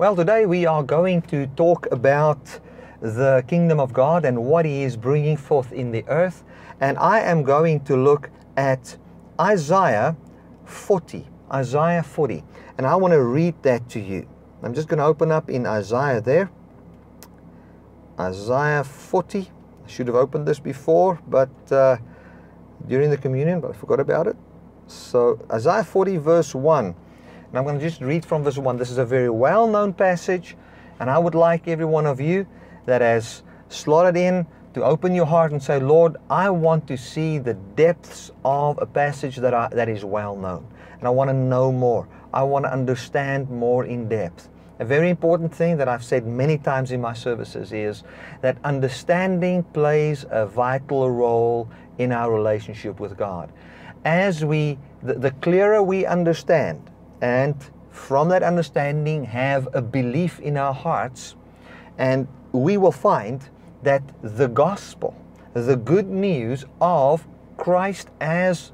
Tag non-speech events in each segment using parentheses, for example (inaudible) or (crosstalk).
Well, today we are going to talk about the kingdom of God and what He is bringing forth in the earth. And I am going to look at Isaiah 40. Isaiah 40. And I want to read that to you. I'm just going to open up in Isaiah there. Isaiah 40. I should have opened this before, but uh, during the communion, but I forgot about it. So, Isaiah 40, verse 1. And I'm going to just read from verse 1. This is a very well known passage, and I would like every one of you that has slotted in to open your heart and say, Lord, I want to see the depths of a passage that, I, that is well known. And I want to know more. I want to understand more in depth. A very important thing that I've said many times in my services is that understanding plays a vital role in our relationship with God. As we, the, the clearer we understand, and from that understanding have a belief in our hearts, and we will find that the gospel, the good news of Christ as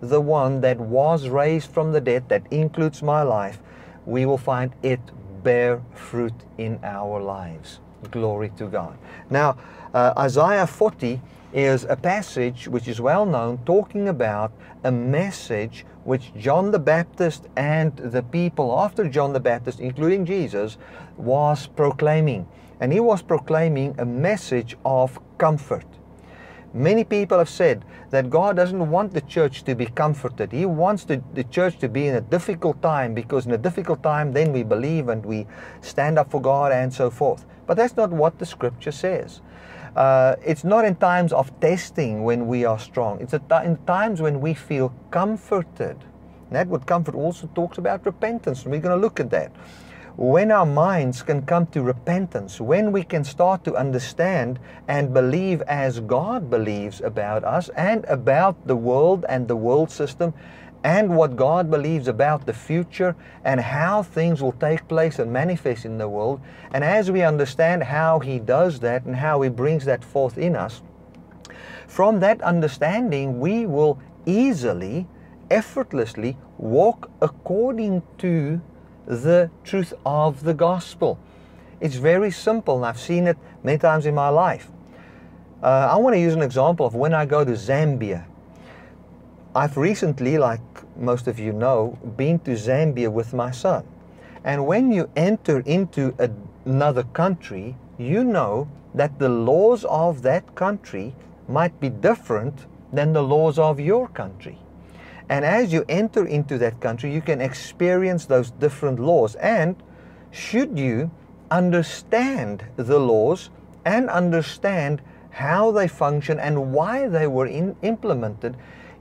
the one that was raised from the dead, that includes my life, we will find it bear fruit in our lives. Glory to God. Now, uh, Isaiah 40 is a passage which is well known talking about a message which John the Baptist and the people after John the Baptist, including Jesus, was proclaiming. And he was proclaiming a message of comfort. Many people have said that God doesn't want the church to be comforted. He wants the, the church to be in a difficult time because in a difficult time then we believe and we stand up for God and so forth. But that's not what the scripture says. Uh, it's not in times of testing when we are strong. It's in times when we feel comforted. And that word comfort also talks about repentance, and we're going to look at that when our minds can come to repentance, when we can start to understand and believe as God believes about us and about the world and the world system and what God believes about the future and how things will take place and manifest in the world. And as we understand how He does that and how He brings that forth in us, from that understanding, we will easily, effortlessly walk according to the truth of the gospel. It's very simple, and I've seen it many times in my life. Uh, I want to use an example of when I go to Zambia. I've recently, like most of you know, been to Zambia with my son. And when you enter into another country, you know that the laws of that country might be different than the laws of your country. And as you enter into that country, you can experience those different laws. And should you understand the laws and understand how they function and why they were in, implemented,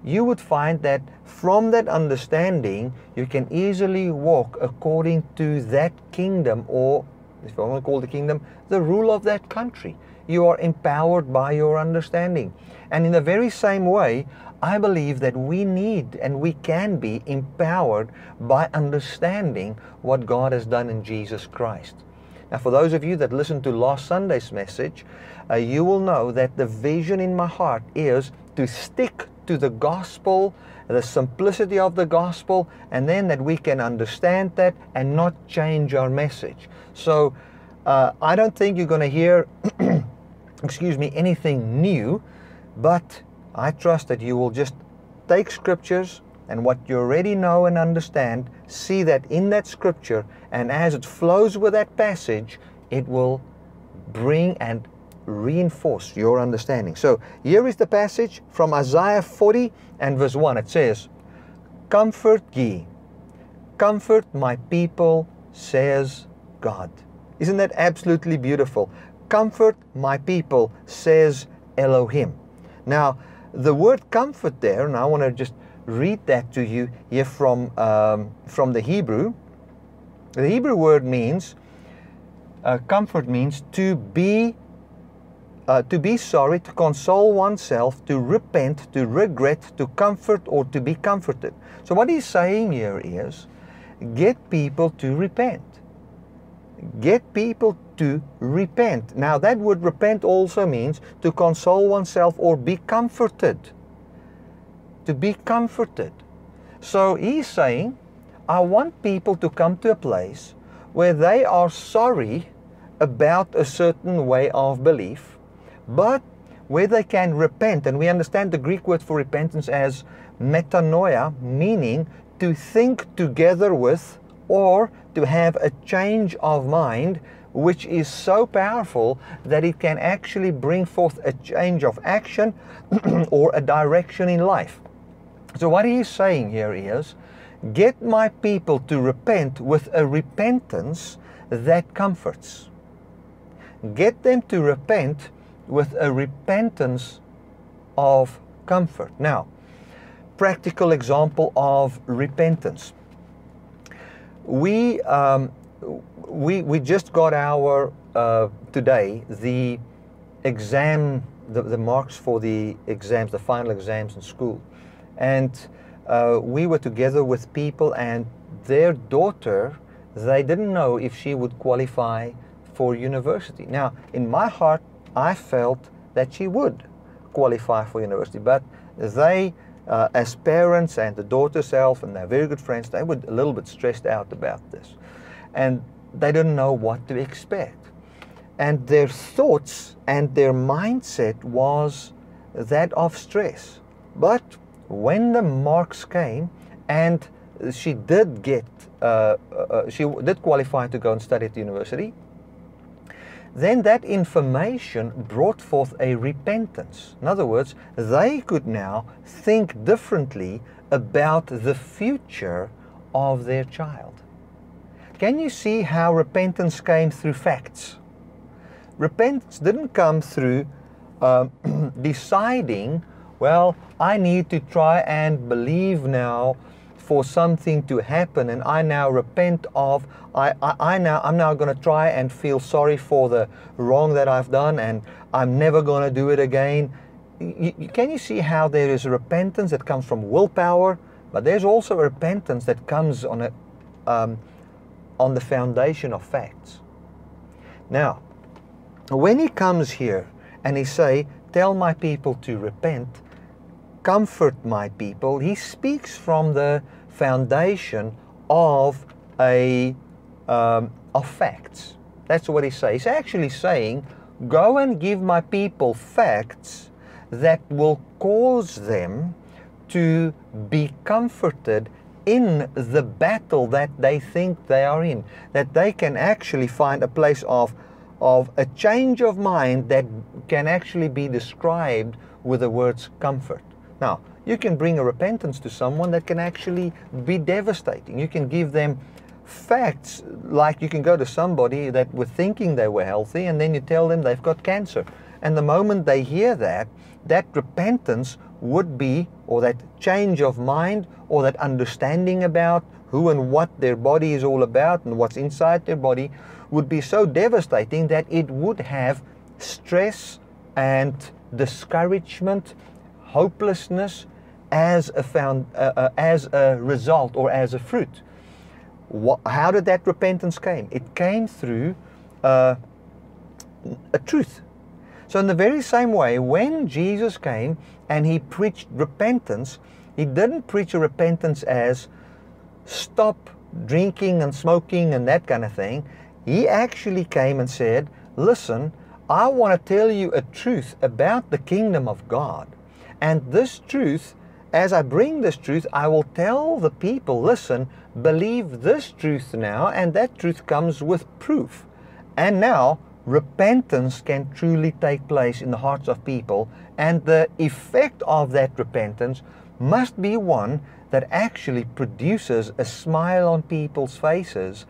you would find that from that understanding, you can easily walk according to that kingdom, or if I want to call the kingdom, the rule of that country. You are empowered by your understanding. And in the very same way, I believe that we need and we can be empowered by understanding what God has done in Jesus Christ. Now, for those of you that listened to last Sunday's message, uh, you will know that the vision in my heart is to stick to the gospel, the simplicity of the gospel, and then that we can understand that and not change our message. So, uh, I don't think you're going to hear, (clears throat) excuse me, anything new, but I trust that you will just take scriptures and what you already know and understand, see that in that scripture, and as it flows with that passage, it will bring and reinforce your understanding. So here is the passage from Isaiah 40 and verse 1. It says, Comfort ye, comfort my people, says God. Isn't that absolutely beautiful? Comfort my people, says Elohim. Now, the word comfort there, and I want to just read that to you here from, um, from the Hebrew. The Hebrew word means, uh, comfort means to be, uh, to be sorry, to console oneself, to repent, to regret, to comfort, or to be comforted. So what he's saying here is, get people to repent. Get people to repent. Now, that word repent also means to console oneself or be comforted. To be comforted. So he's saying, I want people to come to a place where they are sorry about a certain way of belief, but where they can repent. And we understand the Greek word for repentance as metanoia, meaning to think together with or to have a change of mind, which is so powerful that it can actually bring forth a change of action (clears throat) or a direction in life. So, what he is saying here is get my people to repent with a repentance that comforts. Get them to repent with a repentance of comfort. Now, practical example of repentance. We, um, we, we just got our, uh, today, the exam, the, the marks for the exams, the final exams in school. And uh, we were together with people and their daughter, they didn't know if she would qualify for university. Now, in my heart, I felt that she would qualify for university, but they, uh, as parents and the daughter self and their very good friends, they were a little bit stressed out about this. And they didn't know what to expect. And their thoughts and their mindset was that of stress. But when the marks came and she did get, uh, uh, she did qualify to go and study at the university, then that information brought forth a repentance. In other words, they could now think differently about the future of their child. Can you see how repentance came through facts? Repentance didn't come through um, (clears throat) deciding, well, I need to try and believe now for something to happen and I now repent of I, I, I now I'm now going to try and feel sorry for the wrong that I've done and I'm never going to do it again. Can you see how there is repentance that comes from willpower, but there's also a repentance that comes on a um, on the foundation of facts. Now, when he comes here and he say, "Tell my people to repent," comfort my people, he speaks from the foundation of a um, of facts. That's what he says. He's actually saying, go and give my people facts that will cause them to be comforted in the battle that they think they are in. That they can actually find a place of, of a change of mind that can actually be described with the words comfort. Now, you can bring a repentance to someone that can actually be devastating. You can give them facts like you can go to somebody that were thinking they were healthy and then you tell them they've got cancer. And the moment they hear that, that repentance would be, or that change of mind, or that understanding about who and what their body is all about and what's inside their body would be so devastating that it would have stress and discouragement hopelessness as a, found, uh, uh, as a result or as a fruit. What, how did that repentance came? It came through uh, a truth. So in the very same way, when Jesus came and he preached repentance, he didn't preach a repentance as stop drinking and smoking and that kind of thing. He actually came and said, listen, I want to tell you a truth about the kingdom of God. And this truth, as I bring this truth, I will tell the people listen, believe this truth now, and that truth comes with proof. And now, repentance can truly take place in the hearts of people, and the effect of that repentance must be one that actually produces a smile on people's faces,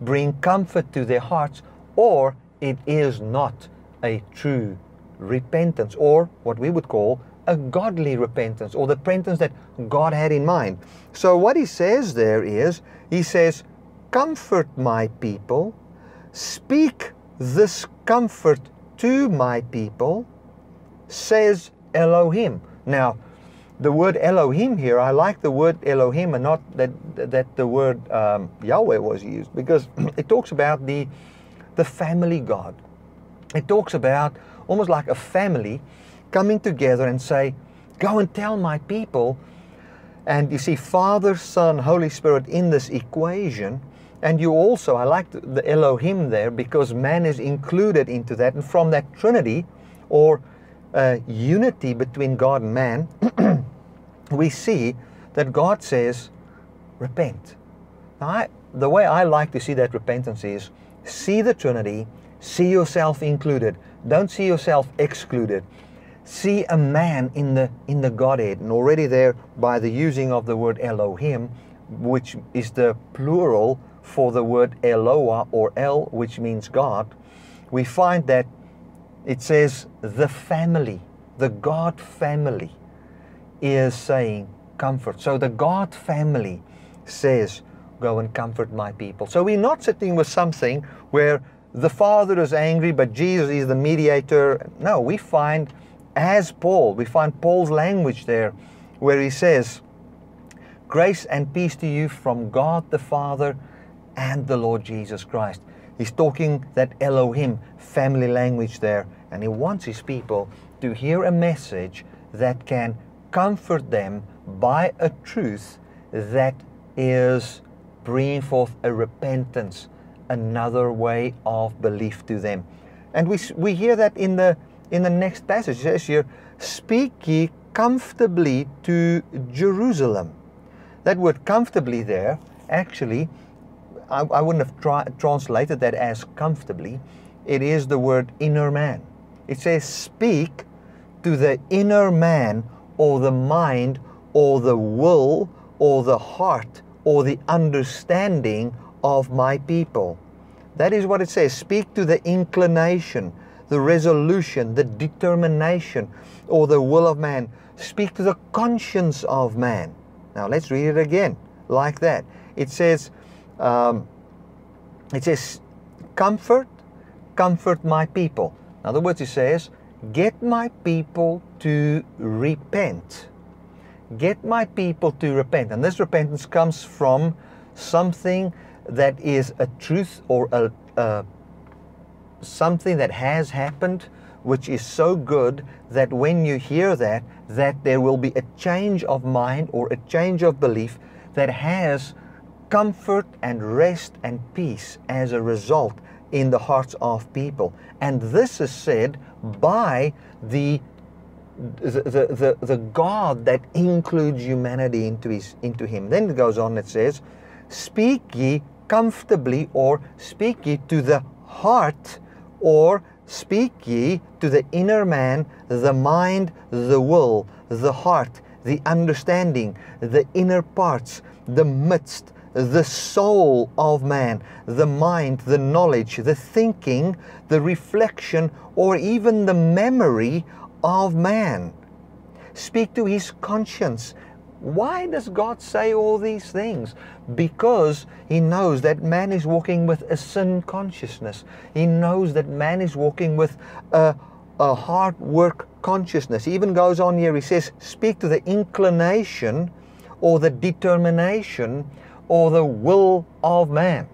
bring comfort to their hearts, or it is not a true repentance, or what we would call a godly repentance or the repentance that God had in mind. So, what he says there is, he says, Comfort my people, speak this comfort to my people, says Elohim. Now, the word Elohim here, I like the word Elohim and not that, that the word um, Yahweh was used because (clears throat) it talks about the, the family God. It talks about almost like a family coming together and say, Go and tell my people. And you see, Father, Son, Holy Spirit in this equation, And you also, I like the, Elohim there because man is included into that. And from that Trinity or uh, unity between God and man, (clears throat) we see that God says, repent. Now, I, the way I like to see that repentance is see the Trinity, see yourself included. Don't see yourself excluded. See a man in the in the Godhead, and already there by the using of the word Elohim, which is the plural for the word Eloah or El, which means God, we find that it says the family, the God family, is saying comfort. So the God family says, Go and comfort my people. So we're not sitting with something where the Father is angry, but Jesus is the mediator. No, we find, as Paul, we find Paul's language there where he says, Grace and peace to you from God the Father and the Lord Jesus Christ. He's talking that Elohim family language there, and he wants his people to hear a message that can comfort them by a truth that is bringing forth a repentance, another way of belief to them. And we, we hear that in the, in the next passage. It says here, Speak ye comfortably to Jerusalem. That word comfortably there, actually, I, I wouldn't have tra- translated that as comfortably. It is the word inner man. It says, Speak to the inner man or the mind or the will or the heart or the understanding of my people. That is what it says. Speak to the inclination, the resolution, the determination, or the will of man. Speak to the conscience of man. Now let's read it again like that. It says, um, it says, comfort, comfort my people. In other words, it says, get my people to repent get my people to repent. And this repentance comes from something that is a truth or a, a, something that has happened which is so good that when you hear that that there will be a change of mind or a change of belief that has comfort and rest and peace as a result in the hearts of people and this is said by the the, the, the, God that includes humanity into, his, into him. Then it goes on, it says, Speak ye comfortably, or speak ye to the heart, or speak ye to the inner man, the mind, the will, the heart, the understanding, the inner parts, the midst, the soul of man, the mind, the knowledge, the thinking, the reflection, or even the memory of man. Speak to his conscience. Why does God say all these things? Because he knows that man is walking with a sin consciousness. He knows that man is walking with a, a hard work consciousness. He even goes on here, he says, Speak to the inclination or the determination or the will of man.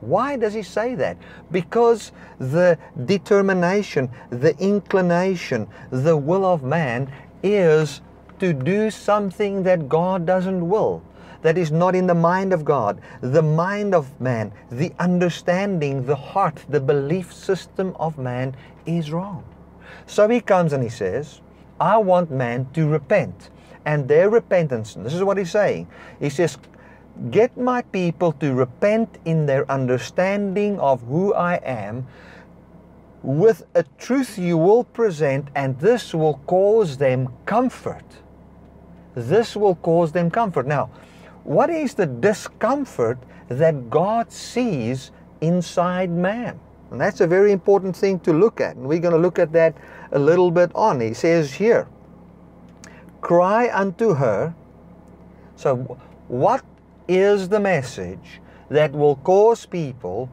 Why does he say that? Because the determination, the inclination, the will of man is to do something that God doesn't will, that is not in the mind of God, the mind of man, the understanding, the heart, the belief system of man is wrong. So he comes and he says, I want man to repent. And their repentance, this is what he's saying. He says, Get my people to repent in their understanding of who I am with a truth you will present, and this will cause them comfort. This will cause them comfort. Now, what is the discomfort that God sees inside man? And that's a very important thing to look at. And we're going to look at that a little bit on. He says here, Cry unto her. So, what is the message that will cause people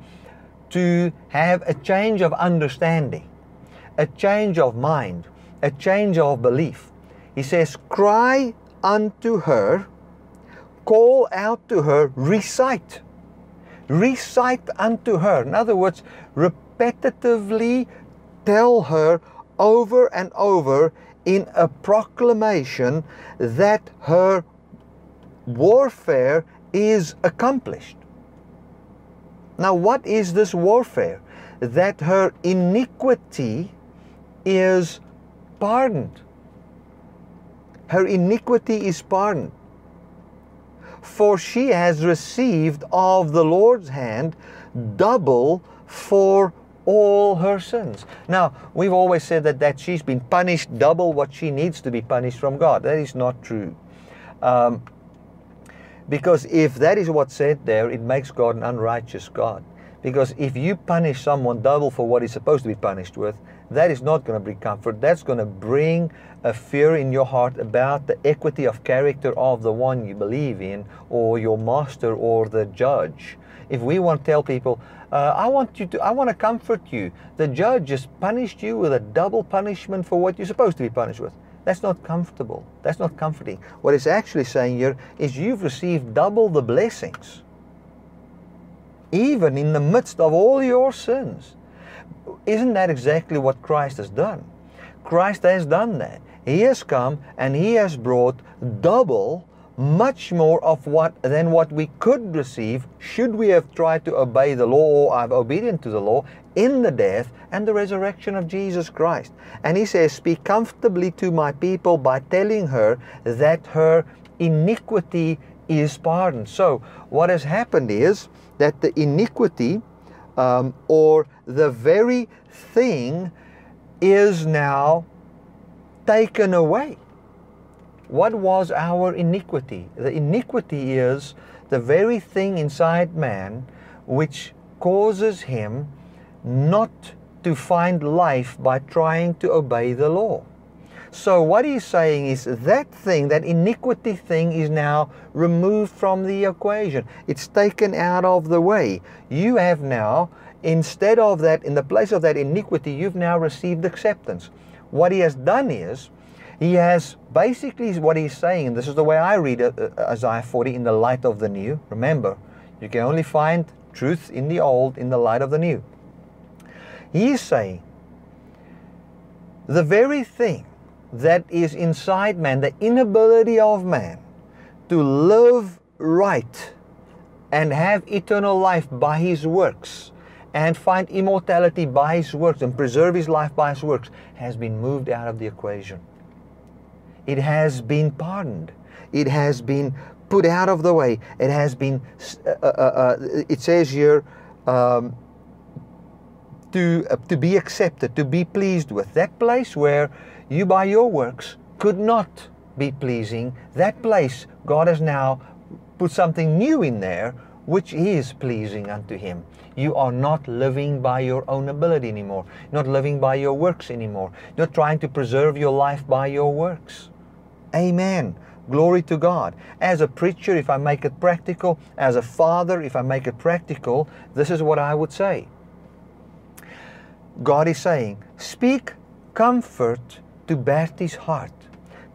to have a change of understanding, a change of mind, a change of belief. He says, Cry unto her, call out to her, recite. Recite unto her. In other words, repetitively tell her over and over in a proclamation that her warfare is accomplished. Now, what is this warfare? That her iniquity is pardoned. Her iniquity is pardoned. For she has received of the Lord's hand double for all her sins. Now, we've always said that, that she's been punished double what she needs to be punished from God. That is not true. Um, because if that is what's said there, it makes God an unrighteous God. Because if you punish someone double for what he's supposed to be punished with, that is not going to bring comfort. That's going to bring a fear in your heart about the equity of character of the one you believe in, or your master, or the judge. If we want to tell people, uh, I want you to, I want to comfort you. The judge has punished you with a double punishment for what you're supposed to be punished with. That's not comfortable. That's not comforting. What it's actually saying here is you've received double the blessings, even in the midst of all your sins. Isn't that exactly what Christ has done? Christ has done that. He has come and he has brought double much more of what than what we could receive should we have tried to obey the law or are obedient to the law in the death and the resurrection of Jesus Christ. And he says, Speak comfortably to my people by telling her that her iniquity is pardoned. So, what has happened is that the iniquity um, or the very thing is now taken away. What was our iniquity? The iniquity is the very thing inside man which causes him not to find life by trying to obey the law. So, what he's saying is that thing, that iniquity thing, is now removed from the equation. It's taken out of the way. You have now, instead of that, in the place of that iniquity, you've now received acceptance. What he has done is, he has basically what he's saying, and this is the way I read it, uh, Isaiah 40 in the light of the new. Remember, you can only find truth in the old in the light of the new. He is saying the very thing that is inside man, the inability of man to live right and have eternal life by his works and find immortality by his works and preserve his life by his works has been moved out of the equation. It has been pardoned. It has been put out of the way. It has been, uh, uh, uh, it says here, um, to, uh, to be accepted, to be pleased with. That place where you by your works could not be pleasing, that place God has now put something new in there which is pleasing unto Him. You are not living by your own ability anymore, not living by your works anymore, not trying to preserve your life by your works. Amen. Glory to God. As a preacher, if I make it practical, as a father, if I make it practical, this is what I would say. God is saying, speak comfort to Bertie's heart.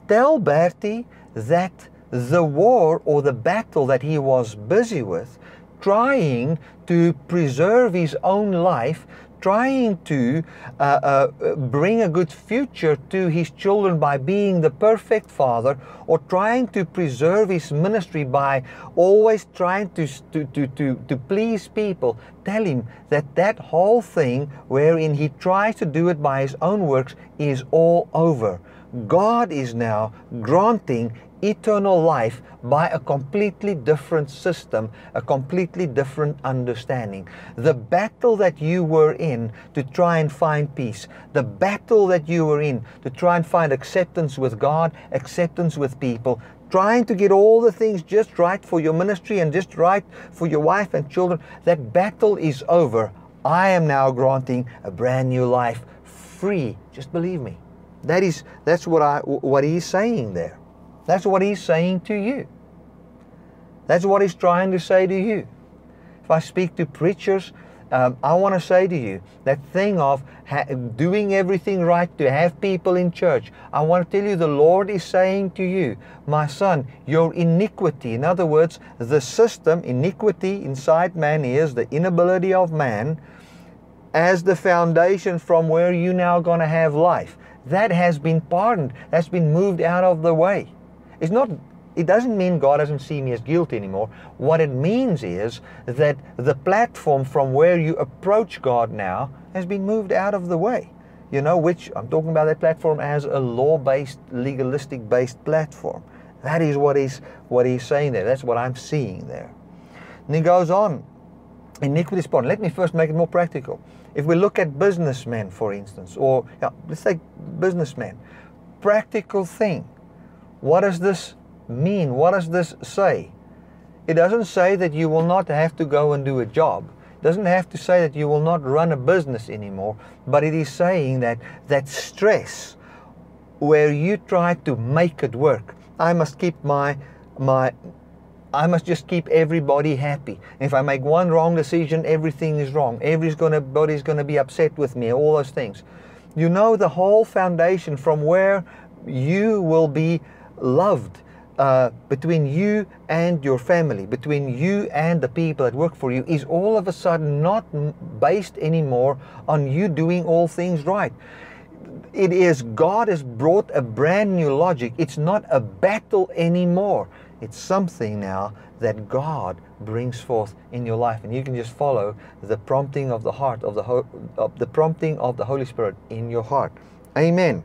Tell Bertie that the war or the battle that he was busy with, trying to preserve his own life, trying to uh, uh, bring a good future to his children by being the perfect father or trying to preserve his ministry by always trying to, to, to, to, to please people, tell him that that whole thing wherein he tries to do it by his own works is all over. God is now granting eternal life by a completely different system, a completely different understanding. The battle that you were in to try and find peace, the battle that you were in to try and find acceptance with God, acceptance with people, trying to get all the things just right for your ministry and just right for your wife and children, that battle is over. I am now granting a brand new life free. Just believe me. That is that's what I what he's saying there. That's what he's saying to you. That's what he's trying to say to you. If I speak to preachers, um, I want to say to you that thing of doing everything right to have people in church. I want to tell you the Lord is saying to you, my son, your iniquity, in other words, the system, iniquity inside man is the inability of man as the foundation from where you now going to have life. That has been pardoned, that's been moved out of the way. It's not it doesn't mean God doesn't see me as guilty anymore. What it means is that the platform from where you approach God now has been moved out of the way. You know, which I'm talking about that platform as a law based, legalistic based platform. That is what he's, what he's saying there. That's what I'm seeing there. And he goes on, iniquity spawn. Let me first make it more practical. If we look at businessmen, for instance, or yeah, let's take businessmen, practical thing. What does this mean? What does this say? It doesn't say that you will not have to go and do a job. It doesn't have to say that you will not run a business anymore, but it is saying that that stress where you try to make it work. I must keep my my I must just keep everybody happy. If I make one wrong decision, everything is wrong. Everybody's everybody's gonna be upset with me, all those things. You know the whole foundation from where you will be loved uh, between you and your family, between you and the people that work for you, is all of a sudden not based anymore on you doing all things right. It is God has brought a brand new logic. It's not a battle anymore. It's something now that God brings forth in your life, and you can just follow the prompting of the heart of the of the prompting of the Holy Spirit in your heart. Amen.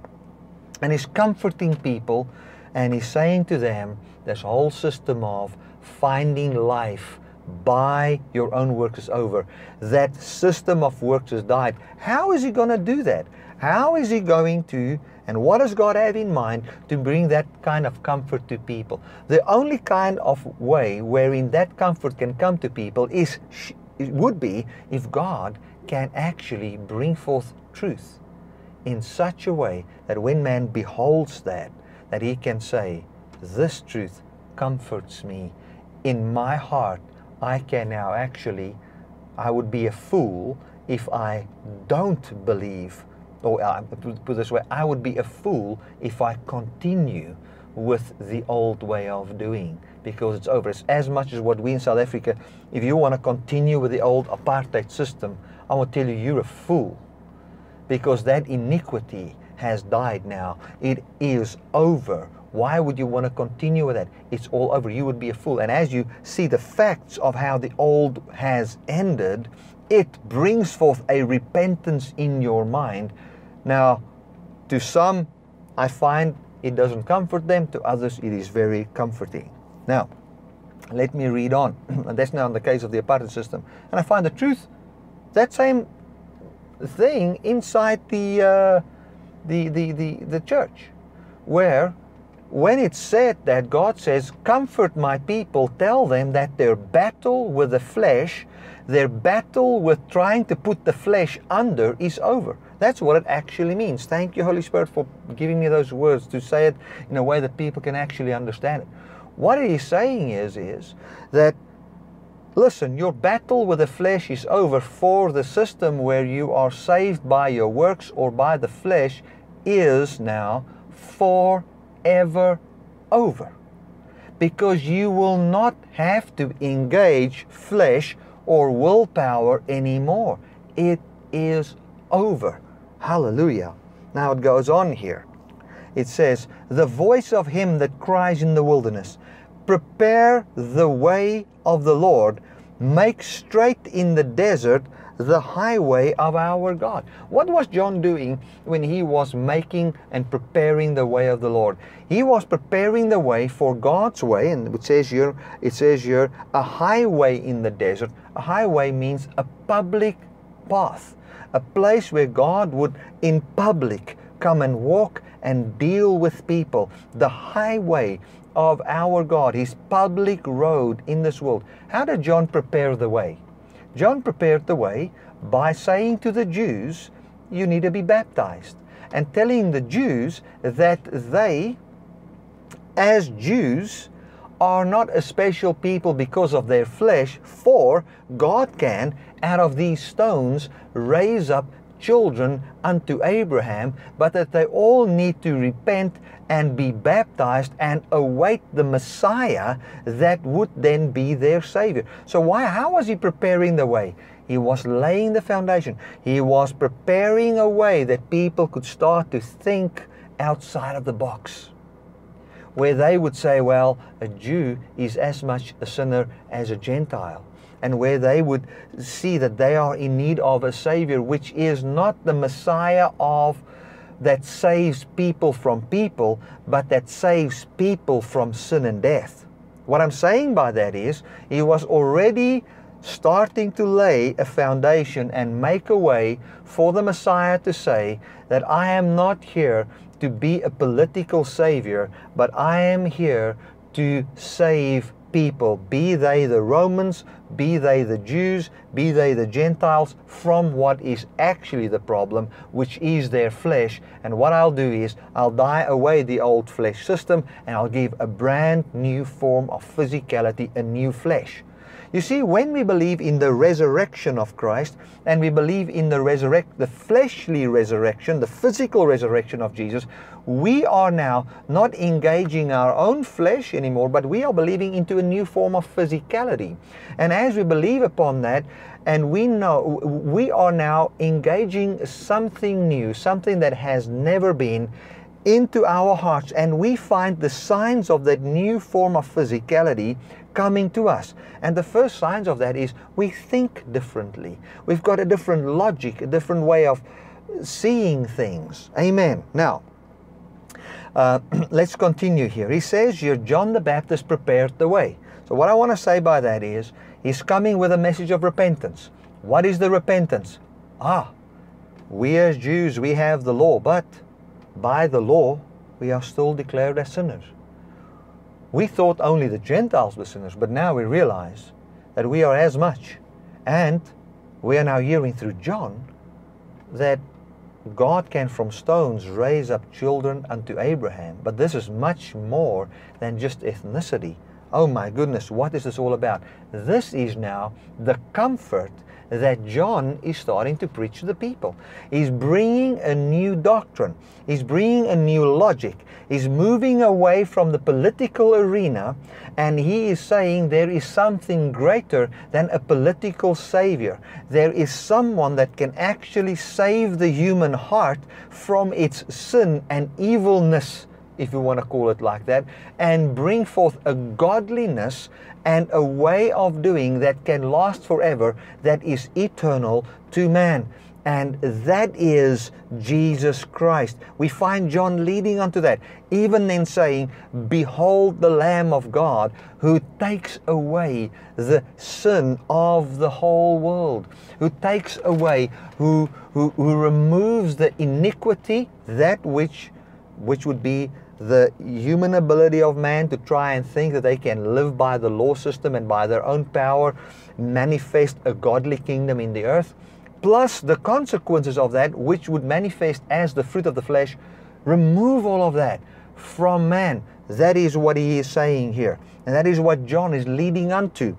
And He's comforting people, and He's saying to them, this whole system of finding life by your own works is over. That system of works has died. How is He going to do that? How is He going to and what does God have in mind to bring that kind of comfort to people? The only kind of way wherein that comfort can come to people is it would be if God can actually bring forth truth in such a way that when man beholds that, that he can say, This truth comforts me. In my heart, I can now actually, I would be a fool if I don't believe or uh, put this way, I would be a fool if I continue with the old way of doing because it's over. It's as much as what we in South Africa, if you want to continue with the old apartheid system, I will tell you, you're a fool because that iniquity has died now. It is over. Why would you want to continue with that? It's all over. You would be a fool. And as you see the facts of how the old has ended, it brings forth a repentance in your mind now, to some, I find it doesn't comfort them, to others, it is very comforting. Now, let me read on. (clears throat) and that's now in the case of the apartheid system. And I find the truth, that same thing inside the, uh, the, the, the, the church, where when it's said that God says, Comfort my people, tell them that their battle with the flesh, their battle with trying to put the flesh under is over. That's what it actually means. Thank you, Holy Spirit, for giving me those words to say it in a way that people can actually understand it. What it is saying is, is that listen, your battle with the flesh is over for the system where you are saved by your works or by the flesh is now forever over. Because you will not have to engage flesh or willpower anymore. It is over. Hallelujah. Now it goes on here. It says, The voice of him that cries in the wilderness, Prepare the way of the Lord, make straight in the desert the highway of our God. What was John doing when he was making and preparing the way of the Lord? He was preparing the way for God's way, and it says here, it says here, a highway in the desert. A highway means a public path a place where God would, in public, come and walk and deal with people. The highway of our God, His public road in this world. How did John prepare the way? John prepared the way by saying to the Jews, You need to be baptized, and telling the Jews that they, as Jews, are not a special people because of their flesh, for God can, out of these stones, raise up children unto Abraham, but that they all need to repent and be baptized and await the Messiah that would then be their Savior. So, why, how was he preparing the way? He was laying the foundation. He was preparing a way that people could start to think outside of the box where they would say, well, a Jew is as much a sinner as a Gentile. And where they would see that they are in need of a Savior, which is not the Messiah of that saves people from people, but that saves people from sin and death. What I'm saying by that is, he was already starting to lay a foundation and make a way for the Messiah to say that I am not here to be a political savior, but I am here to save people, be they the Romans, be they the Jews, be they the Gentiles, from what is actually the problem, which is their flesh. And what I'll do is I'll die away the old flesh system and I'll give a brand new form of physicality, a new flesh. You see, when we believe in the resurrection of Christ and we believe in the resurrect, the fleshly resurrection, the physical resurrection of Jesus, we are now not engaging our own flesh anymore, but we are believing into a new form of physicality. And as we believe upon that, and we know we are now engaging something new, something that has never been into our hearts, and we find the signs of that new form of physicality coming to us. And the first signs of that is we think differently. We've got a different logic, a different way of seeing things. Amen. Now, uh, (clears throat) let's continue here. He says here, John the Baptist prepared the way. So, what I want to say by that is, he's coming with a message of repentance. What is the repentance? Ah, we as Jews, we have the law, but by the law, we are still declared as sinners. We thought only the Gentiles were sinners, but now we realize that we are as much. And we are now hearing through John that God can from stones raise up children unto Abraham. But this is much more than just ethnicity. Oh my goodness, what is this all about? This is now the comfort that John is starting to preach to the people. He's bringing a new doctrine, he's bringing a new logic, he's moving away from the political arena, and he is saying there is something greater than a political savior. There is someone that can actually save the human heart from its sin and evilness if you want to call it like that, and bring forth a godliness and a way of doing that can last forever, that is eternal to man. And that is Jesus Christ. We find John leading unto that, even then saying, Behold the Lamb of God who takes away the sin of the whole world, who takes away, who, who, who removes the iniquity, that which, which would be the human ability of man to try and think that they can live by the law system and by their own power manifest a godly kingdom in the earth, plus the consequences of that, which would manifest as the fruit of the flesh, remove all of that from man. That is what he is saying here. And that is what John is leading unto.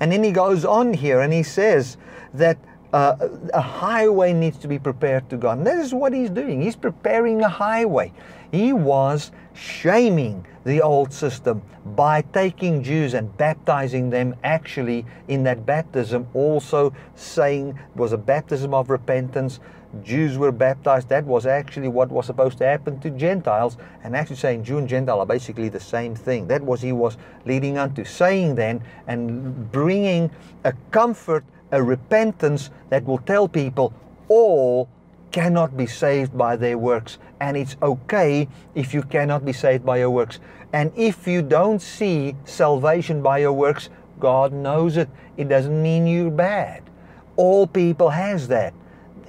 And then he goes on here and he says that uh, a highway needs to be prepared to God. And that is what he's doing. He's preparing a highway. He was shaming the old system by taking Jews and baptizing them actually in that baptism, also saying it was a baptism of repentance. Jews were baptized. That was actually what was supposed to happen to Gentiles, and actually saying Jew and Gentile are basically the same thing. That was he was leading unto saying then and bringing a comfort, a repentance that will tell people all cannot be saved by their works. And it's okay if you cannot be saved by your works. And if you don't see salvation by your works, God knows it. It doesn't mean you're bad. All people has that.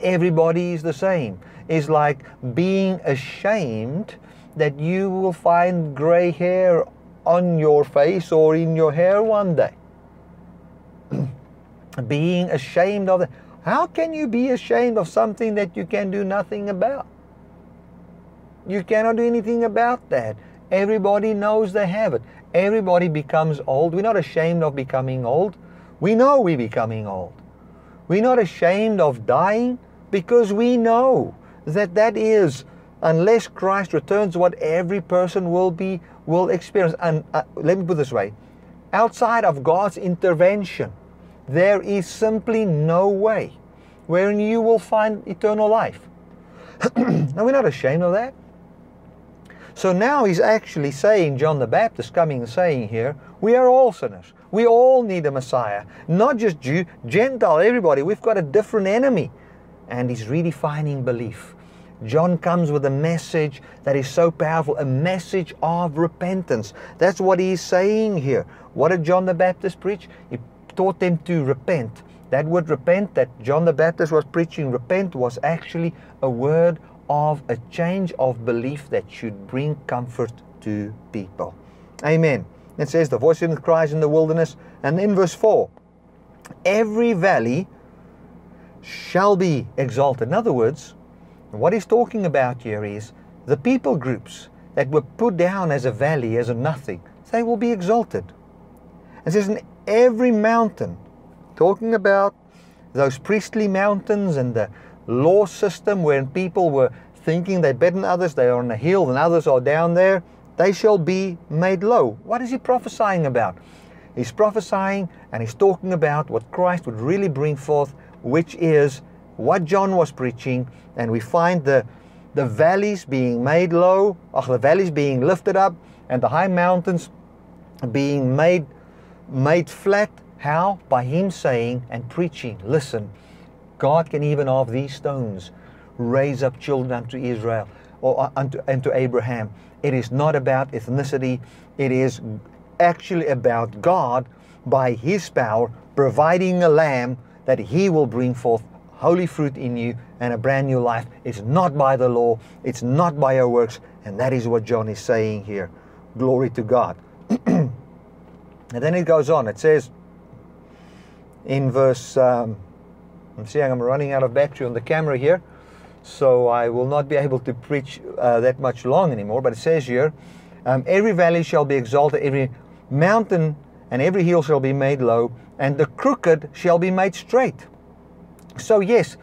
Everybody is the same. It's like being ashamed that you will find gray hair on your face or in your hair one day. (clears throat) being ashamed of that. How can you be ashamed of something that you can do nothing about? You cannot do anything about that. Everybody knows they have it. Everybody becomes old. We're not ashamed of becoming old. We know we're becoming old. We're not ashamed of dying because we know that that is, unless Christ returns, what every person will be will experience. And uh, let me put this way: outside of God's intervention, there is simply no way wherein you will find eternal life. (clears throat) now, we're not ashamed of that. So now he's actually saying, John the Baptist coming and saying here, we are all sinners. We all need a Messiah. Not just Jew, Gentile, everybody. We've got a different enemy. And he's redefining belief. John comes with a message that is so powerful, a message of repentance. That's what he's saying here. What did John the Baptist preach? He taught them to repent. That word repent that John the Baptist was preaching, repent, was actually a word of a change of belief that should bring comfort to people. Amen. It says, The voice of the cries in the wilderness. And in verse 4, every valley shall be exalted. In other words, what he's talking about here is the people groups that were put down as a valley, as a nothing, they will be exalted. It says, in every mountain, talking about those priestly mountains and the law system when people were thinking they're better than others, they are on a hill and others are down there, they shall be made low. What is he prophesying about? He's prophesying and he's talking about what Christ would really bring forth, which is what John was preaching, and we find the, the valleys being made low, or the valleys being lifted up, and the high mountains being made, made flat. How? By him saying and preaching, listen, God can even of these stones raise up children unto Israel or uh, unto, unto Abraham. It is not about ethnicity, it is actually about God by his power providing a lamb that he will bring forth holy fruit in you and a brand new life. It's not by the law, it's not by our works, and that is what John is saying here. Glory to God. (clears throat) and then it goes on. It says in verse, um, I'm seeing I'm running out of battery on the camera here, so I will not be able to preach uh, that much long anymore. But it says here, um, every valley shall be exalted, every mountain and every hill shall be made low, and the crooked shall be made straight. So, yes,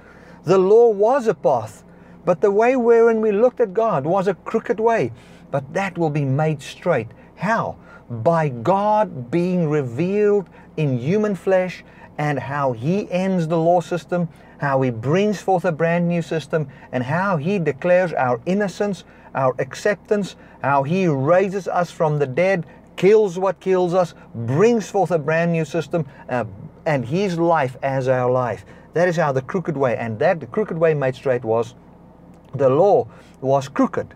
the law was a path, but the way wherein we looked at God was a crooked way. But that will be made straight. How? By God being revealed in human flesh and how He ends the law system, how He brings forth a brand new system, and how He declares our innocence, our acceptance, how He raises us from the dead, kills what kills us, brings forth a brand new system, uh, and His life as our life. That is how the crooked way, and that the crooked way made straight was the law was crooked.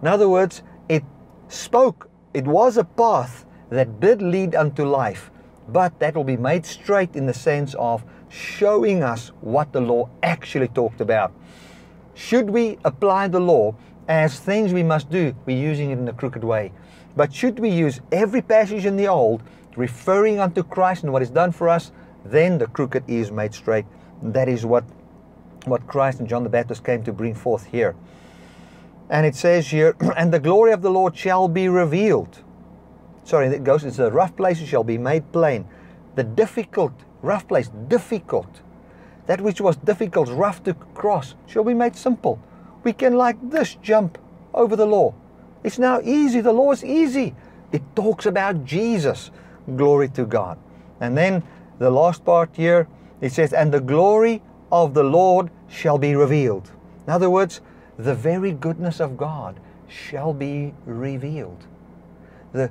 In other words, it spoke, it was a path that did lead unto life, but that will be made straight in the sense of showing us what the law actually talked about. Should we apply the law as things we must do, we're using it in a crooked way. But should we use every passage in the Old referring unto Christ and what is done for us, then the crooked is made straight. That is what, what Christ and John the Baptist came to bring forth here. And it says here, (clears throat) and the glory of the Lord shall be revealed. Sorry, it goes, it's the rough places shall be made plain. The difficult, rough place, difficult. That which was difficult, rough to cross, shall be made simple. We can, like this, jump over the law. It's now easy. The law is easy. It talks about Jesus. Glory to God. And then the last part here, it says, And the glory of the Lord shall be revealed. In other words, the very goodness of God shall be revealed. The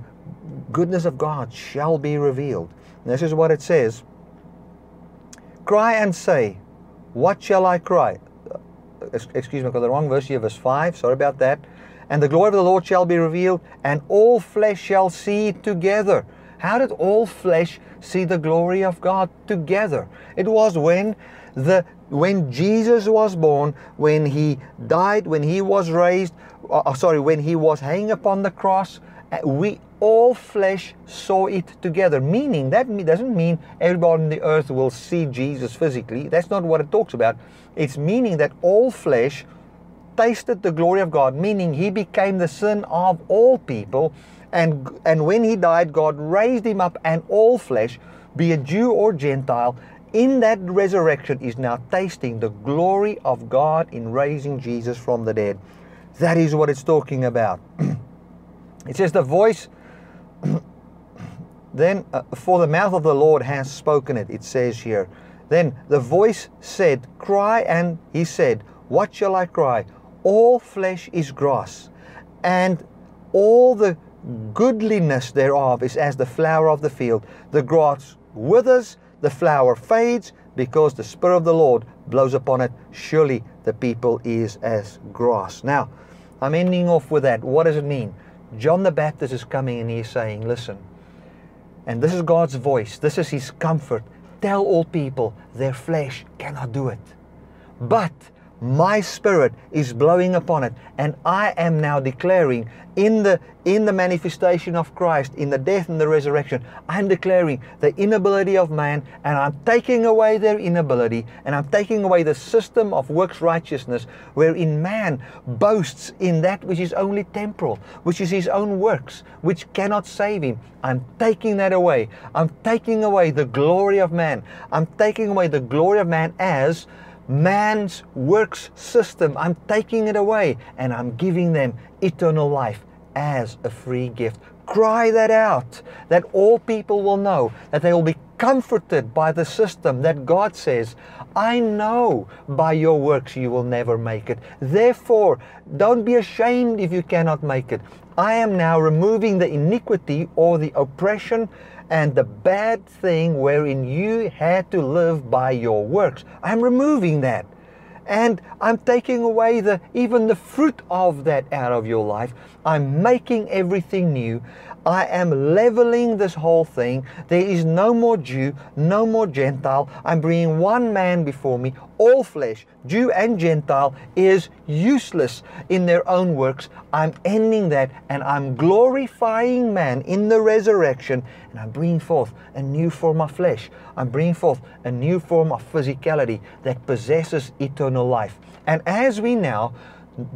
goodness of God shall be revealed. And this is what it says Cry and say, What shall I cry? Uh, excuse me, I got the wrong verse here, verse 5. Sorry about that. And the glory of the Lord shall be revealed, and all flesh shall see it together. How did all flesh see the glory of God together. It was when the when Jesus was born, when he died, when he was raised, uh, uh sorry, when he was hanging upon the cross, uh, we all flesh saw it together. Meaning that doesn't mean everybody on the earth will see Jesus physically. That's not what it talks about. It's meaning that all flesh tasted the glory of God, meaning he became the sin of all people and, and when he died, God raised him up, and all flesh, be a Jew or Gentile, in that resurrection is now tasting the glory of God in raising Jesus from the dead. That is what it's talking about. (clears throat) it says, The voice, (clears throat) then, uh, for the mouth of the Lord has spoken it, it says here. Then the voice said, Cry, and he said, What shall I cry? All flesh is grass, and all the goodliness thereof is as the flower of the field. The grass withers, the flower fades, because the Spirit of the Lord blows upon it. Surely the people is as grass. Now, I'm ending off with that. What does it mean? John the Baptist is coming and he's saying, Listen, and this is God's voice, this is his comfort. Tell all people their flesh cannot do it. But my spirit is blowing upon it and i am now declaring in the in the manifestation of christ in the death and the resurrection i'm declaring the inability of man and i'm taking away their inability and i'm taking away the system of works righteousness wherein man boasts in that which is only temporal which is his own works which cannot save him. I'm taking that away. I'm taking away the glory of man. I'm taking away the glory of man as man's works system. I'm taking it away and I'm giving them eternal life as a free gift. Cry that out, that all people will know, that they will be comforted by the system that God says, I know by your works you will never make it. Therefore, don't be ashamed if you cannot make it. I am now removing the iniquity or the oppression and the bad thing wherein you had to live by your works. I'm removing that. And I'm taking away the even the fruit of that out of your life. I'm making everything new. I am leveling this whole thing. There is no more Jew, no more Gentile. I'm bringing one man before me. All flesh, Jew and Gentile, is useless in their own works. I'm ending that and I'm glorifying man in the resurrection and I'm bringing forth a new form of flesh. I'm bringing forth a new form of physicality that possesses eternal life. And as we now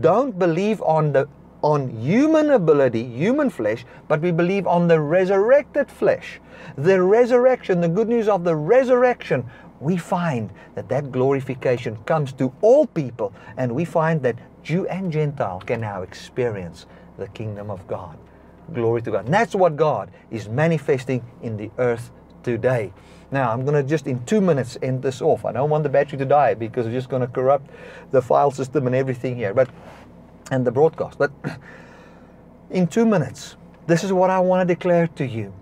don't believe on the on human ability, human flesh, but we believe on the resurrected flesh. The resurrection, the good news of the resurrection, we find that that glorification comes to all people, and we find that Jew and Gentile can now experience the kingdom of God. Glory to God. And that's what God is manifesting in the earth today. Now, I'm going to just in two minutes end this off. I don't want the battery to die because it's just going to corrupt the file system and everything here. But and the broadcast. But (clears throat) in two minutes, this is what I want to declare to you.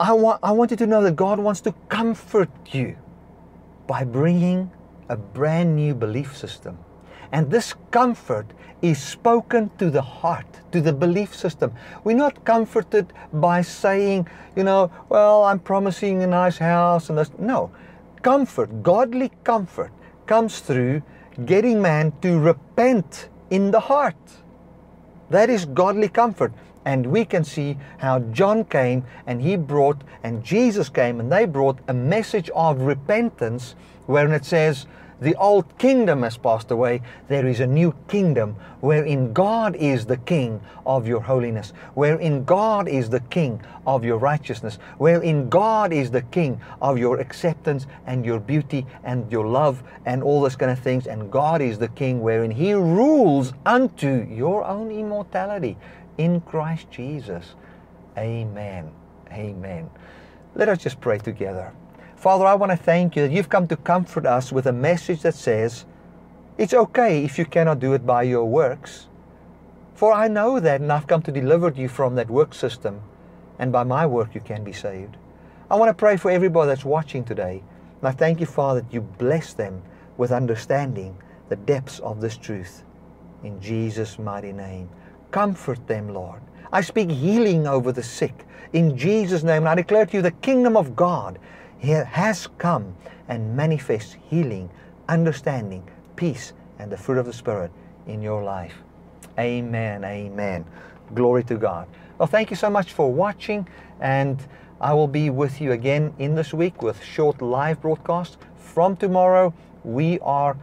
I want, I want you to know that God wants to comfort you by bringing a brand new belief system. And this comfort is spoken to the heart, to the belief system. We're not comforted by saying, you know, well, I'm promising a nice house and this. No. Comfort, godly comfort, comes through getting man to repent in the heart. That is godly comfort. And we can see how John came and he brought, and Jesus came and they brought a message of repentance, wherein it says, the old kingdom has passed away. There is a new kingdom wherein God is the king of your holiness, wherein God is the king of your righteousness, wherein God is the king of your acceptance and your beauty and your love and all those kind of things. And God is the king wherein He rules unto your own immortality in Christ Jesus. Amen. Amen. Let us just pray together. Father, I want to thank you that you've come to comfort us with a message that says, it's okay if you cannot do it by your works. For I know that, and I've come to deliver you from that work system, and by my work you can be saved. I want to pray for everybody that's watching today, and I thank you, Father, that you bless them with understanding the depths of this truth. In Jesus' mighty name. Comfort them, Lord. I speak healing over the sick. In Jesus' name, and I declare to you the kingdom of God has come and manifests healing, understanding, peace, and the fruit of the Spirit in your life. Amen. Amen. Glory to God. Well, thank you so much for watching, and I will be with you again in this week with short live broadcasts. From tomorrow, we are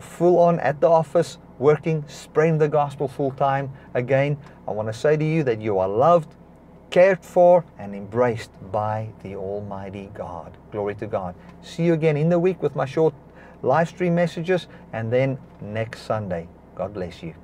full on at the office, working, spreading the gospel full time. Again, I want to say to you that you are loved, cared for and embraced by the Almighty God. Glory to God. See you again in the week with my short live stream messages and then next Sunday. God bless you.